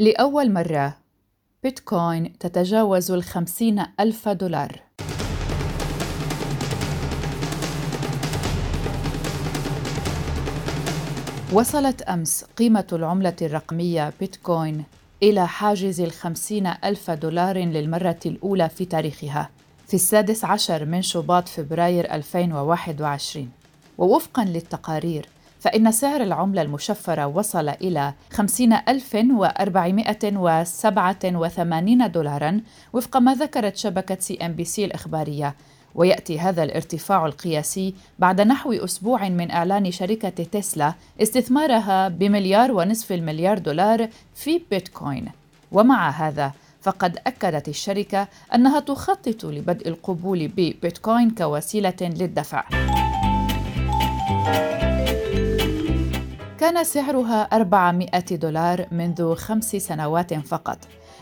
لأول مرة بيتكوين تتجاوز الخمسين ألف دولار. وصلت أمس قيمة العملة الرقمية بيتكوين إلى حاجز الخمسين ألف دولار للمرة الأولى في تاريخها في السادس عشر من شباط فبراير 2021 ووفقا للتقارير فإن سعر العملة المشفرة وصل إلى 50487 دولارا وفق ما ذكرت شبكة CNBC الإخبارية. ويأتي هذا الارتفاع القياسي بعد نحو أسبوع من إعلان شركة تسلا استثمارها بمليار ونصف المليار دولار في بيتكوين. ومع هذا فقد أكدت الشركة أنها تخطط لبدء القبول ببيتكوين كوسيلة للدفع. كان سعرها 400 دولار منذ خمس سنوات فقط.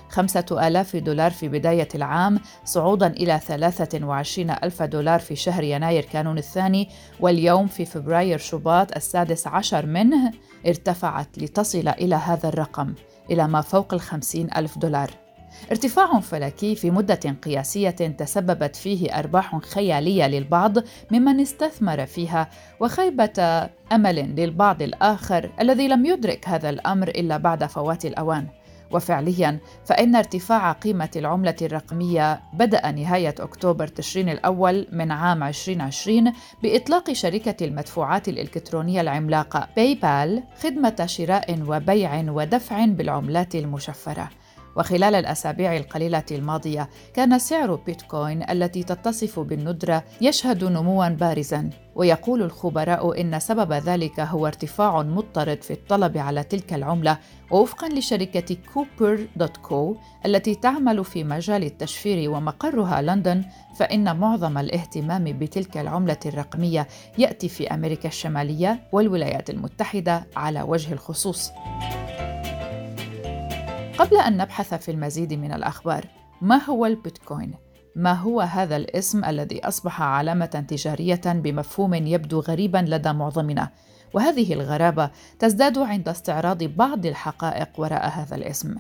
خمسة آلاف دولار في بداية العام صعودا إلى ثلاثة وعشرين ألف دولار في شهر يناير كانون الثاني واليوم في فبراير شباط السادس عشر منه ارتفعت لتصل إلى هذا الرقم إلى ما فوق الخمسين ألف دولار. ارتفاع فلكي في مدة قياسية تسببت فيه أرباح خيالية للبعض ممن استثمر فيها وخيبة أمل للبعض الآخر الذي لم يدرك هذا الأمر إلا بعد فوات الأوان. وفعليا فإن ارتفاع قيمة العملة الرقمية بدأ نهاية أكتوبر تشرين الأول من عام 2020 بإطلاق شركة المدفوعات الإلكترونية العملاقة باي بال خدمة شراء وبيع ودفع بالعملات المشفرة. وخلال الأسابيع القليلة الماضية كان سعر بيتكوين التي تتصف بالندرة يشهد نمواً بارزاً ويقول الخبراء إن سبب ذلك هو ارتفاع مضطرد في الطلب على تلك العملة ووفقاً لشركة كوبر دوت كو التي تعمل في مجال التشفير ومقرها لندن فإن معظم الاهتمام بتلك العملة الرقمية يأتي في أمريكا الشمالية والولايات المتحدة على وجه الخصوص. قبل أن نبحث في المزيد من الأخبار ما هو البيتكوين؟ ما هو هذا الاسم الذي أصبح علامة تجارية بمفهوم يبدو غريبا لدى معظمنا؟ وهذه الغرابة تزداد عند استعراض بعض الحقائق وراء هذا الاسم.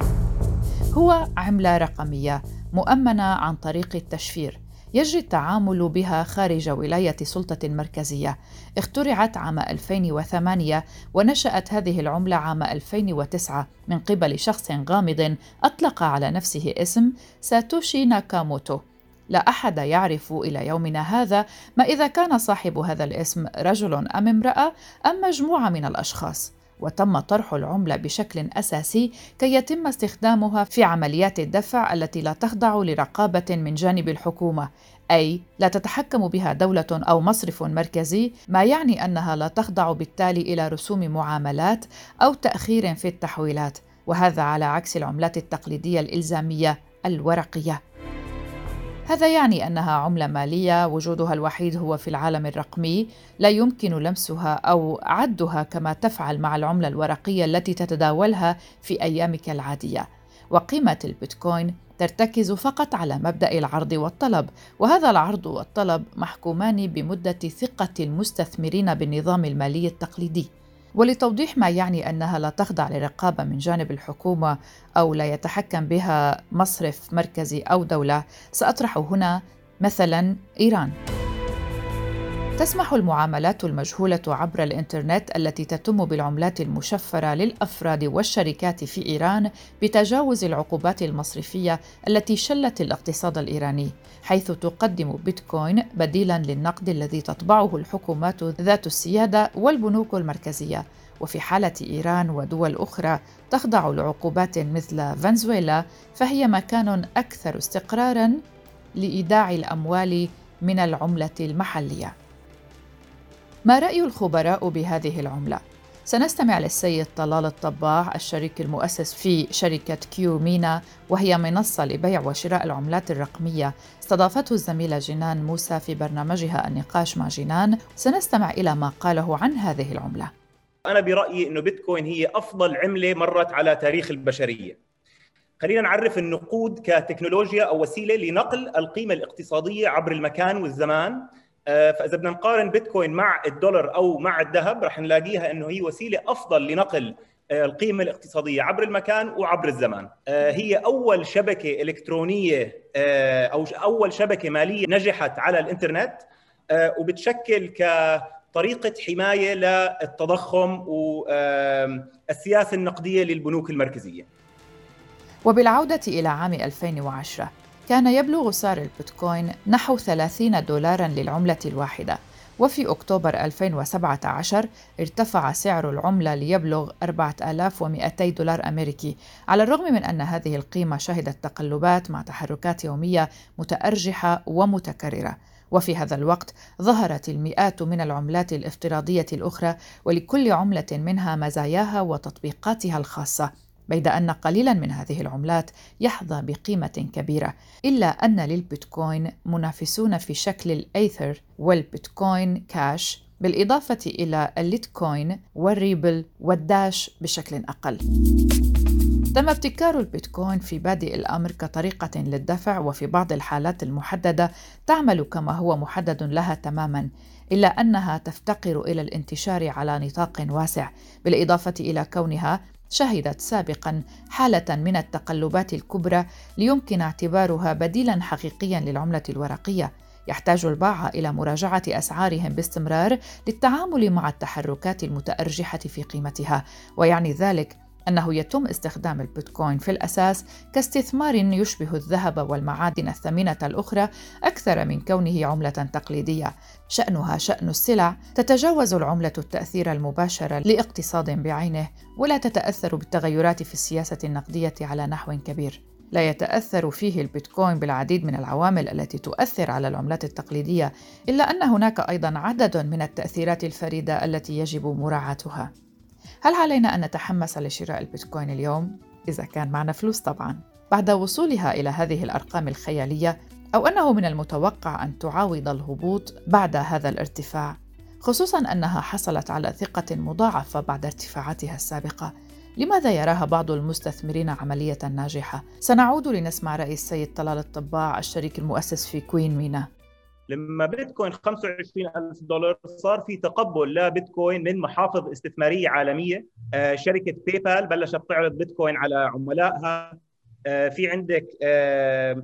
هو عملة رقمية مؤمنة عن طريق التشفير. يجري التعامل بها خارج ولاية سلطة مركزية. اخترعت عام 2008 ونشأت هذه العملة عام 2009 من قبل شخص غامض أطلق على نفسه اسم ساتوشي ناكاموتو. لا أحد يعرف إلى يومنا هذا ما إذا كان صاحب هذا الاسم رجل أم امرأة أم مجموعة من الأشخاص. وتم طرح العملة بشكل أساسي كي يتم استخدامها في عمليات الدفع التي لا تخضع لرقابة من جانب الحكومة، أي لا تتحكم بها دولة أو مصرف مركزي، ما يعني أنها لا تخضع بالتالي إلى رسوم معاملات أو تأخير في التحويلات، وهذا على عكس العملات التقليدية الإلزامية الورقية. هذا يعني أنها عملة مالية وجودها الوحيد هو في العالم الرقمي لا يمكن لمسها أو عدها كما تفعل مع العملة الورقية التي تتداولها في أيامك العادية. وقيمة البيتكوين ترتكز فقط على مبدأ العرض والطلب وهذا العرض والطلب محكومان بمدة ثقة المستثمرين بالنظام المالي التقليدي. ولتوضيح ما يعني أنها لا تخضع لرقابة من جانب الحكومة أو لا يتحكم بها مصرف مركزي أو دولة سأطرح هنا مثلا إيران. تسمح المعاملات المجهولة عبر الإنترنت التي تتم بالعملات المشفرة للأفراد والشركات في إيران بتجاوز العقوبات المصرفية التي شلت الاقتصاد الإيراني، حيث تقدم بيتكوين بديلاً للنقد الذي تطبعه الحكومات ذات السيادة والبنوك المركزية. وفي حالة إيران ودول أخرى تخضع لعقوبات مثل فنزويلا فهي مكان أكثر استقراراً لإيداع الأموال من العملة المحلية. ما رأي الخبراء بهذه العملة؟ سنستمع للسيد طلال الطباع الشريك المؤسس في شركة كيو مينا وهي منصة لبيع وشراء العملات الرقمية. استضافته الزميلة جنان موسى في برنامجها النقاش مع جنان. سنستمع إلى ما قاله عن هذه العملة. أنا برأيي أنه بيتكوين هي أفضل عملة مرت على تاريخ البشرية. خلينا نعرف النقود كتكنولوجيا أو وسيلة لنقل القيمة الاقتصادية عبر المكان والزمان. فإذا بدنا نقارن بيتكوين مع الدولار أو مع الذهب رح نلاقيها إنه هي وسيلة أفضل لنقل القيمة الاقتصادية عبر المكان وعبر الزمان. هي أول شبكة إلكترونية أو أول شبكة مالية نجحت على الإنترنت وبتشكل كطريقة حماية للتضخم والسياسة النقدية للبنوك المركزية. وبالعودة إلى عام 2010 كان يبلغ سعر البيتكوين نحو 30 دولارا للعملة الواحدة. وفي أكتوبر 2017 ارتفع سعر العملة ليبلغ 4200 دولار أمريكي على الرغم من أن هذه القيمة شهدت تقلبات مع تحركات يومية متأرجحة ومتكررة. وفي هذا الوقت ظهرت المئات من العملات الافتراضية الأخرى ولكل عملة منها مزاياها وتطبيقاتها الخاصة. بيد أن قليلا من هذه العملات يحظى بقيمة كبيرة إلا أن للبيتكوين منافسون في شكل الأيثر والبيتكوين كاش بالإضافة إلى الليتكوين والريبل والداش بشكل أقل. تم ابتكار البيتكوين في بادئ الأمر كطريقة للدفع وفي بعض الحالات المحددة تعمل كما هو محدد لها تماما إلا أنها تفتقر إلى الانتشار على نطاق واسع بالإضافة إلى كونها شهدت سابقا حالة من التقلبات الكبرى ليمكن اعتبارها بديلا حقيقيا للعملة الورقية. يحتاج الباعة إلى مراجعة أسعارهم باستمرار للتعامل مع التحركات المتأرجحة في قيمتها، ويعني ذلك أنه يتم استخدام البيتكوين في الأساس كاستثمار يشبه الذهب والمعادن الثمينة الأخرى أكثر من كونه عملة تقليدية. شأنها شأن السلع تتجاوز العملة التأثير المباشر لاقتصاد بعينه ولا تتأثر بالتغيرات في السياسة النقدية على نحو كبير. لا يتأثر فيه البيتكوين بالعديد من العوامل التي تؤثر على العملات التقليدية، إلا أن هناك أيضا عدد من التأثيرات الفريدة التي يجب مراعاتها. هل علينا أن نتحمس لشراء البيتكوين اليوم؟ إذا كان معنا فلوس طبعاً. بعد وصولها إلى هذه الأرقام الخيالية أو أنه من المتوقع أن تعاود الهبوط بعد هذا الارتفاع، خصوصاً أنها حصلت على ثقة مضاعفة بعد ارتفاعاتها السابقة. لماذا يراها بعض المستثمرين عملية ناجحة؟ سنعود لنسمع رأي السيد طلال الطباع الشريك المؤسس في كوين مينا. لما بيتكوين 25000 دولار صار في تقبل لبيتكوين من محافظ استثمارية عالمية آه، شركة باي بال بلشت تعرض بيتكوين على عملائها. آه، في عندك آه،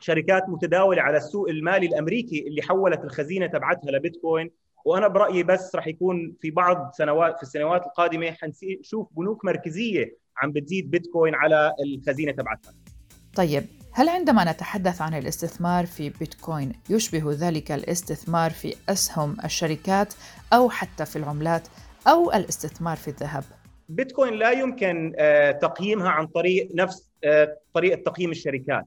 شركات متداولة على السوق المالي الأمريكي اللي حولت الخزينة تبعتها لبيتكوين. وأنا برأيي بس راح يكون في بعض سنوات في السنوات القادمة حنشوف بنوك مركزية عم بتزيد بيتكوين على الخزينة تبعتها. طيب هل عندما نتحدث عن الاستثمار في بيتكوين يشبه ذلك الاستثمار في أسهم الشركات أو حتى في العملات أو الاستثمار في الذهب؟ بيتكوين لا يمكن آه، تقييمها عن طريق نفس آه، طريقة تقييم الشركات.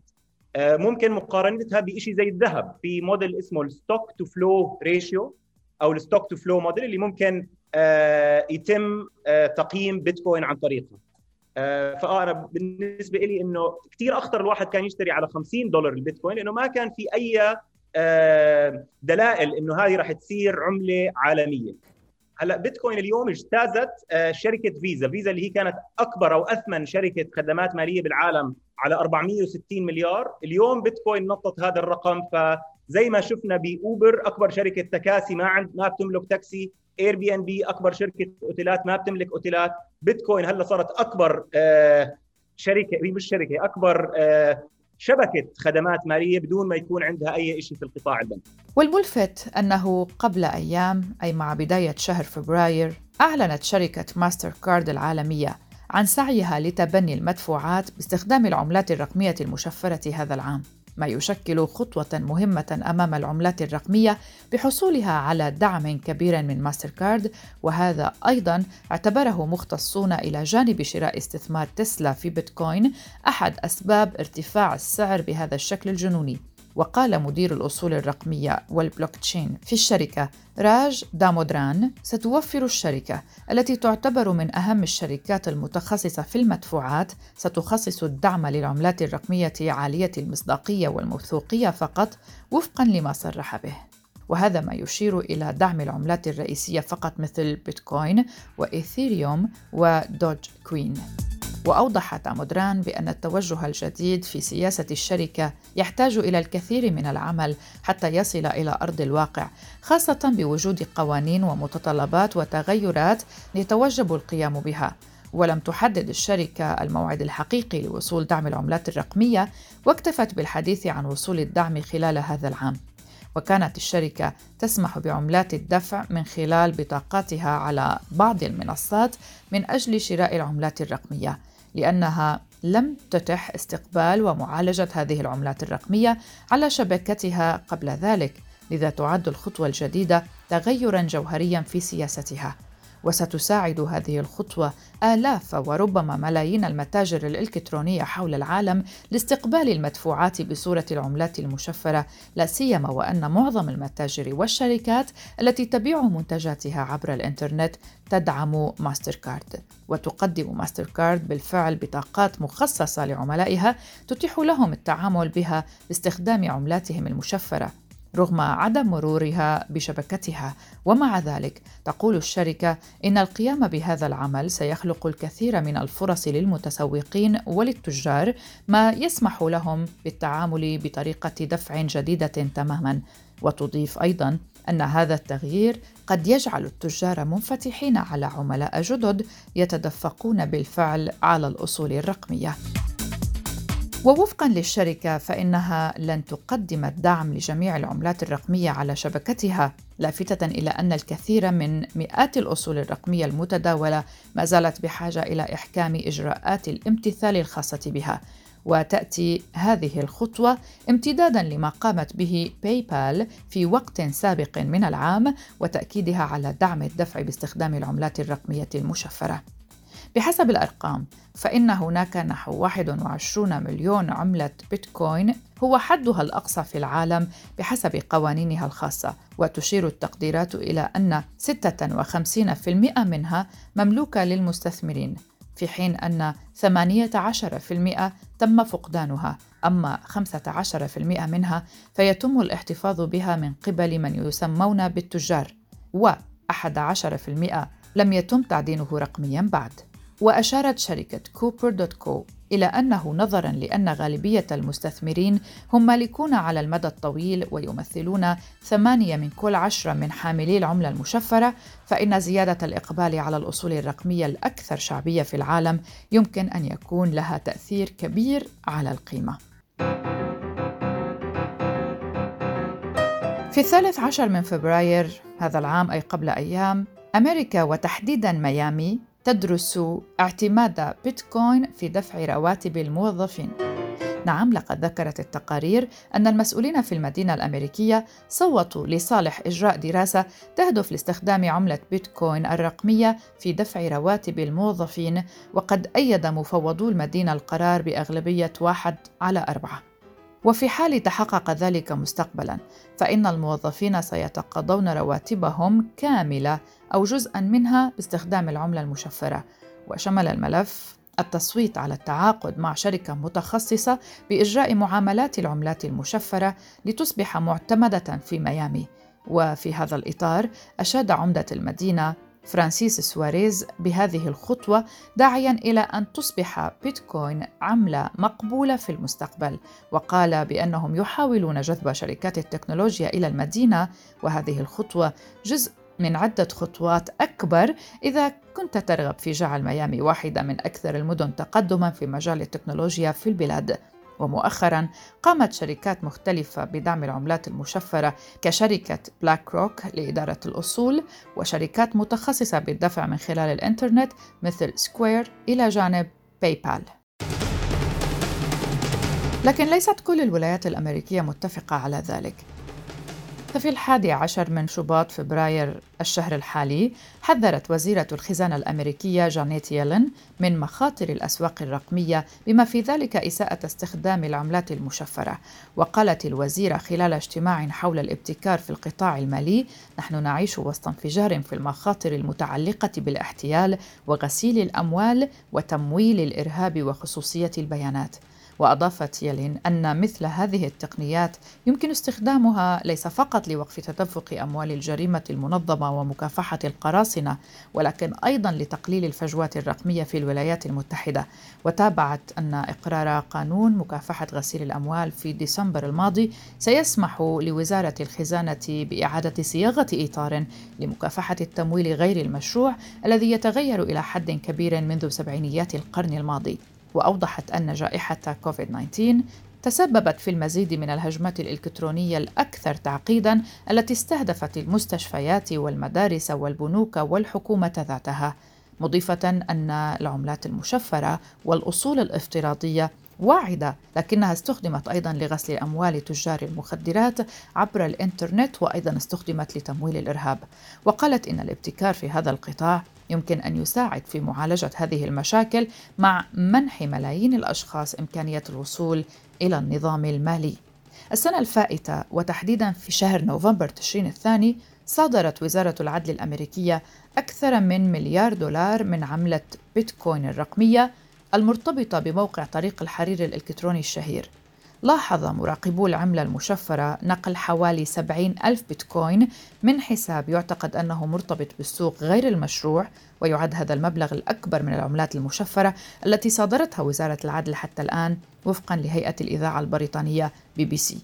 آه، ممكن مقارنتها بشيء زي الذهب في موديل اسمه ال stock to flow ratio أو ال stock to flow model اللي ممكن يتم تقييم بيتكوين عن طريقه. آه، فانا بالنسبة لي إنه كثير أخطر الواحد كان يشتري على 50 دولار البيتكوين لأنه ما كان في أي آه، دلائل إنه هذه راح تصير عملة عالمية. هلأ بيتكوين اليوم اجتازت آه، شركة فيزا. فيزا اللي هي كانت أكبر أو أثمن شركة خدمات مالية بالعالم على 460 مليار اليوم بيتكوين نطت هذا الرقم. فزي ما شفنا ب Uber أكبر شركة تكاسي ما عند ما بتملك تاكسي Airbnb أكبر شركة أوتيلات ما بتملك أوتيلات بيتكوين هلأ صارت أكبر آه، شركة مش شركة أكبر آه، شبكة خدمات مالية بدون ما يكون عندها أي شيء في القطاع البنكي. والملفت أنه قبل أيام أي مع بداية شهر فبراير أعلنت شركة ماستر كارد العالمية عن سعيها لتبني المدفوعات باستخدام العملات الرقمية المشفرة هذا العام. ما يشكل خطوة مهمة أمام العملات الرقمية بحصولها على دعم كبير من ماستر كارد وهذا أيضا اعتبره مختصون إلى جانب شراء استثمار تسلا في بيتكوين أحد أسباب ارتفاع السعر بهذا الشكل الجنوني. وقال مدير الأصول الرقمية والبلوك تشين في الشركة راج دامودران ستوفر الشركة التي تعتبر من أهم الشركات المتخصصة في المدفوعات ستخصص الدعم للعملات الرقمية عالية المصداقية والموثوقية فقط وفقا لما صرح به. وهذا ما يشير إلى دعم العملات الرئيسية فقط مثل بيتكوين وإيثيريوم ودوج كوين وأوضح تامودران بأن التوجه الجديد في سياسة الشركة يحتاج إلى الكثير من العمل حتى يصل إلى أرض الواقع، خاصة بوجود قوانين ومتطلبات وتغيرات يتوجب القيام بها. ولم تحدد الشركة الموعد الحقيقي لوصول دعم العملات الرقمية واكتفت بالحديث عن وصول الدعم خلال هذا العام وكانت الشركة تسمح بعملات الدفع من خلال بطاقاتها على بعض المنصات من أجل شراء العملات الرقمية لأنها لم تتح استقبال ومعالجة هذه العملات الرقمية على شبكتها قبل ذلك لذا تعد الخطوة الجديدة تغيرا جوهريا في سياستها. وستساعد هذه الخطوة آلاف وربما ملايين المتاجر الإلكترونية حول العالم لاستقبال المدفوعات بصورة العملات المشفرة لا سيما وأن معظم المتاجر والشركات التي تبيع منتجاتها عبر الإنترنت تدعم ماستر كارد وتقدم ماستر كارد بالفعل بطاقات مخصصة لعملائها تتيح لهم التعامل بها باستخدام عملاتهم المشفرة. رغم عدم مرورها بشبكتها. ومع ذلك تقول الشركة إن القيام بهذا العمل سيخلق الكثير من الفرص للمتسوقين وللتجار ما يسمح لهم بالتعامل بطريقة دفع جديدة تماما. وتضيف أيضا أن هذا التغيير قد يجعل التجار منفتحين على عملاء جدد يتدفقون بالفعل على الأصول الرقمية. ووفقا للشركة فإنها لن تقدم الدعم لجميع العملات الرقمية على شبكتها لافتة إلى أن الكثير من مئات الأصول الرقمية المتداولة ما زالت بحاجة إلى إحكام إجراءات الامتثال الخاصة بها. وتأتي هذه الخطوة امتدادا لما قامت به باي بال في وقت سابق من العام وتأكيدها على دعم الدفع باستخدام العملات الرقمية المشفرة. بحسب الأرقام فإن هناك نحو 21 مليون عملة بيتكوين هو حدها الأقصى في العالم بحسب قوانينها الخاصة وتشير التقديرات إلى أن 56% منها مملوكة للمستثمرين في حين أن 18% تم فقدانها أما 15% منها فيتم الاحتفاظ بها من قبل من يسمون بالتجار و11% لم يتم تعدينه رقميا بعد. وأشارت شركة كوبر دوت كو إلى أنه نظرا لأن غالبية المستثمرين هم مالكون على المدى الطويل ويمثلون ثمانية من كل عشرة من حاملي العملة المشفرة فإن زيادة الإقبال على الأصول الرقمية الأكثر شعبية في العالم يمكن أن يكون لها تأثير كبير على القيمة. في الثالث عشر من فبراير هذا العام أي قبل أيام أمريكا وتحديدا ميامي تدرس اعتماد بيتكوين في دفع رواتب الموظفين. نعم لقد ذكرت التقارير أن المسؤولين في المدينة الأمريكية صوتوا لصالح إجراء دراسة تهدف لاستخدام عملة بيتكوين الرقمية في دفع رواتب الموظفين وقد أيد مفوضو المدينة القرار بأغلبية واحد على أربعة. وفي حال تحقق ذلك مستقبلا فإن الموظفين سيتقاضون رواتبهم كاملة أو جزءا منها باستخدام العملة المشفرة. وشمل الملف التصويت على التعاقد مع شركة متخصصة بإجراء معاملات العملات المشفرة لتصبح معتمدة في ميامي. وفي هذا الإطار أشاد عمدة المدينة فرانسيس سواريز بهذه الخطوة داعيا إلى أن تصبح بيتكوين عملة مقبولة في المستقبل. وقال بأنهم يحاولون جذب شركات التكنولوجيا إلى المدينة وهذه الخطوة جزء من عدة خطوات أكبر. إذا كنت ترغب في جعل ميامي واحدة من أكثر المدن تقدما في مجال التكنولوجيا في البلاد. ومؤخرا قامت شركات مختلفة بدعم العملات المشفرة كشركة بلاك روك لإدارة الأصول وشركات متخصصة بالدفع من خلال الإنترنت مثل Square إلى جانب PayPal لكن ليست كل الولايات الأمريكية متفقة على ذلك. ففي الحادي عشر من شباط فبراير الشهر الحالي حذرت وزيرة الخزانة الأمريكية جانيت يلن من مخاطر الأسواق الرقمية بما في ذلك إساءة استخدام العملات المشفرة. وقالت الوزيرة خلال اجتماع حول الابتكار في القطاع المالي نحن نعيش وسط انفجار في المخاطر المتعلقة بالاحتيال وغسيل الأموال وتمويل الإرهاب وخصوصية البيانات. وأضافت يلين أن مثل هذه التقنيات يمكن استخدامها ليس فقط لوقف تدفق أموال الجريمة المنظمة ومكافحة القراصنة ولكن أيضا لتقليل الفجوات الرقمية في الولايات المتحدة. وتابعت أن إقرار قانون مكافحة غسيل الأموال في ديسمبر الماضي سيسمح لوزارة الخزانة بإعادة صياغة إطار لمكافحة التمويل غير المشروع الذي يتغير إلى حد كبير منذ سبعينيات القرن الماضي. وأوضحت أن جائحة كوفيد-19 تسببت في المزيد من الهجمات الإلكترونية الأكثر تعقيداً التي استهدفت المستشفيات والمدارس والبنوك والحكومة ذاتها مضيفة أن العملات المشفرة والأصول الافتراضية واعدة لكنها استخدمت أيضا لغسل أموال تجار المخدرات عبر الإنترنت وأيضا استخدمت لتمويل الإرهاب. وقالت إن الابتكار في هذا القطاع يمكن أن يساعد في معالجة هذه المشاكل مع منح ملايين الأشخاص إمكانية الوصول إلى النظام المالي. السنة الفائتة وتحديدا في شهر نوفمبر تشرين الثاني صادرت وزارة العدل الأمريكية أكثر من مليار دولار من عملة بيتكوين الرقمية المرتبطة بموقع طريق الحرير الإلكتروني الشهير. لاحظ مراقبو العملة المشفرة نقل حوالي 70 ألف بيتكوين من حساب يعتقد أنه مرتبط بالسوق غير المشروع ويعد هذا المبلغ الأكبر من العملات المشفرة التي صادرتها وزارة العدل حتى الآن وفقا لهيئة الإذاعة البريطانية بي بي سي.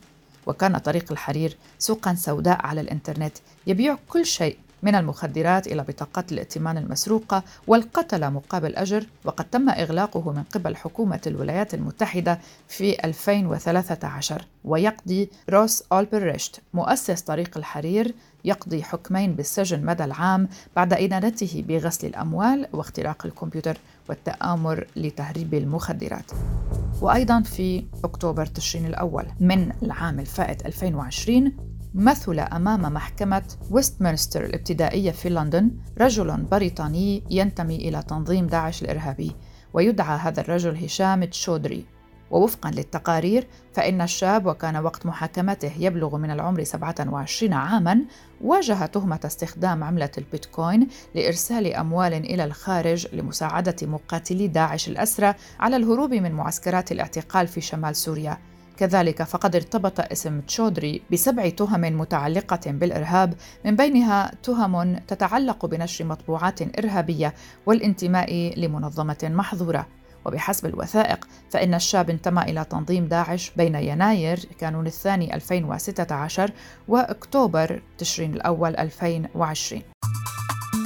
وكان طريق الحرير سوقا سوداء على الإنترنت يبيع كل شيء من المخدرات إلى بطاقات الائتمان المسروقة والقتل مقابل أجر وقد تم إغلاقه من قبل حكومة الولايات المتحدة في 2013 ويقضي روس أولبريشت مؤسس طريق الحرير يقضي حكمين بالسجن مدى الحياة بعد إدانته بغسل الأموال واختراق الكمبيوتر والتآمر لتهريب المخدرات. وأيضا في أكتوبر تشرين الأول من العام الفائت 2020 مثل أمام محكمة ويستمنستر الابتدائية في لندن رجل بريطاني ينتمي إلى تنظيم داعش الإرهابي ويدعى هذا الرجل هشام تشودري. ووفقا للتقارير فإن الشاب وكان وقت محاكمته يبلغ من العمر 27 عاما واجه تهمة استخدام عملة البيتكوين لإرسال أموال إلى الخارج لمساعدة مقاتلي داعش الأسرى على الهروب من معسكرات الاعتقال في شمال سوريا. كذلك فقد ارتبط اسم تشودري بسبع تهم متعلقة بالإرهاب من بينها تهم تتعلق بنشر مطبوعات إرهابية والانتماء لمنظمة محظورة. وبحسب الوثائق فإن الشاب انتمى إلى تنظيم داعش بين يناير كانون الثاني 2016 وأكتوبر تشرين الأول 2020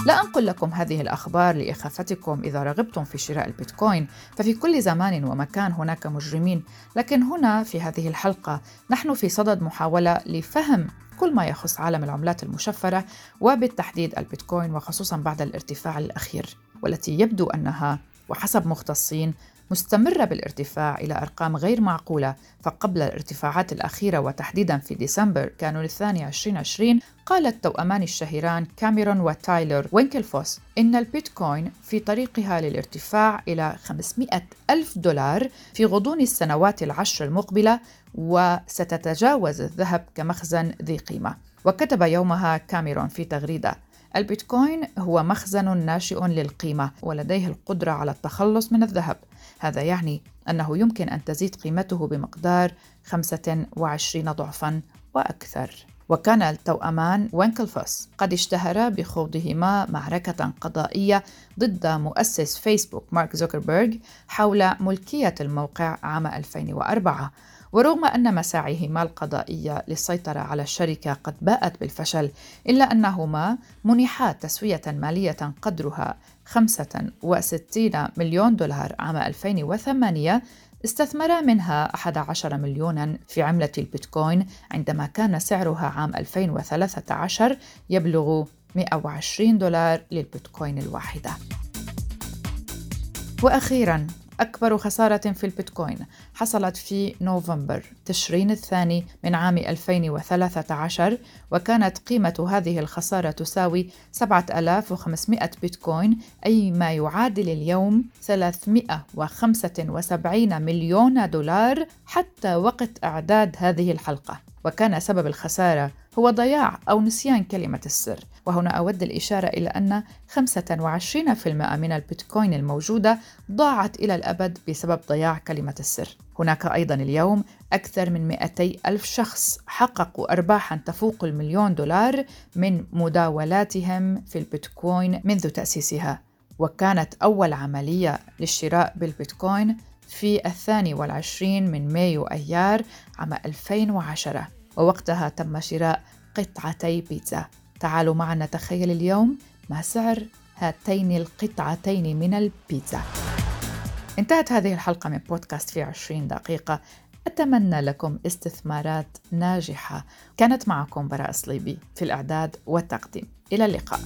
لا أنقل لكم هذه الأخبار لإخافتكم إذا رغبتم في شراء البيتكوين ففي كل زمان ومكان هناك مجرمين. لكن هنا في هذه الحلقة نحن في صدد محاولة لفهم كل ما يخص عالم العملات المشفرة وبالتحديد البيتكوين وخصوصا بعد الارتفاع الأخير والتي يبدو أنها وحسب مختصين مستمرة بالارتفاع إلى أرقام غير معقولة فقبل الارتفاعات الأخيرة وتحديدا في ديسمبر كانوا الثاني 2020 قال التوأمان الشهيران كاميرون وتايلر وينكلفوس إن البيتكوين في طريقها للارتفاع إلى 500 ألف دولار في غضون السنوات العشر المقبلة وستتجاوز الذهب كمخزن ذي قيمة. وكتب يومها كاميرون في تغريدة البيتكوين هو مخزن ناشئ للقيمة ولديه القدرة على التخلص من الذهب. هذا يعني أنه يمكن أن تزيد قيمته بمقدار 25 ضعفا وأكثر. وكان التوأمان وينكلفوس قد اشتهرا بخوضهما معركة قضائية ضد مؤسس فيسبوك مارك زوكربيرغ حول ملكية الموقع عام 2004 ورغم أن مساعيهما القضائية للسيطرة على الشركة قد باءت بالفشل إلا أنهما منحا تسوية مالية قدرها 65 مليون دولار عام 2008 استثمر منها 11 مليونا في عملة البيتكوين عندما كان سعرها عام 2013 يبلغ 120 دولار للبيتكوين الواحدة. وأخيرا أكبر خسارة في البيتكوين. حصلت في نوفمبر تشرين الثاني من عام 2013 وكانت قيمة هذه الخسارة تساوي 7500 بيتكوين أي ما يعادل اليوم 375 مليون دولار حتى وقت إعداد هذه الحلقة. وكان سبب الخسارة هو ضياع أو نسيان كلمة السر. وهنا أود الإشارة إلى أن 25% من البيتكوين الموجودة ضاعت إلى الأبد بسبب ضياع كلمة السر. هناك أيضا اليوم أكثر من 200 ألف شخص حققوا أرباحا تفوق المليون دولار من مداولاتهم في البيتكوين منذ تأسيسها. وكانت أول عملية للشراء بالبيتكوين في الثاني والعشرين من مايو أيار عام 2010 ووقتها تم شراء قطعتي بيتزا. تعالوا معنا نتخيل اليوم ما سعر هاتين القطعتين من البيتزا. انتهت هذه الحلقة من بودكاست في 20 دقيقة. أتمنى لكم استثمارات ناجحة. كانت معكم براء صليبي في الإعداد والتقديم. إلى اللقاء.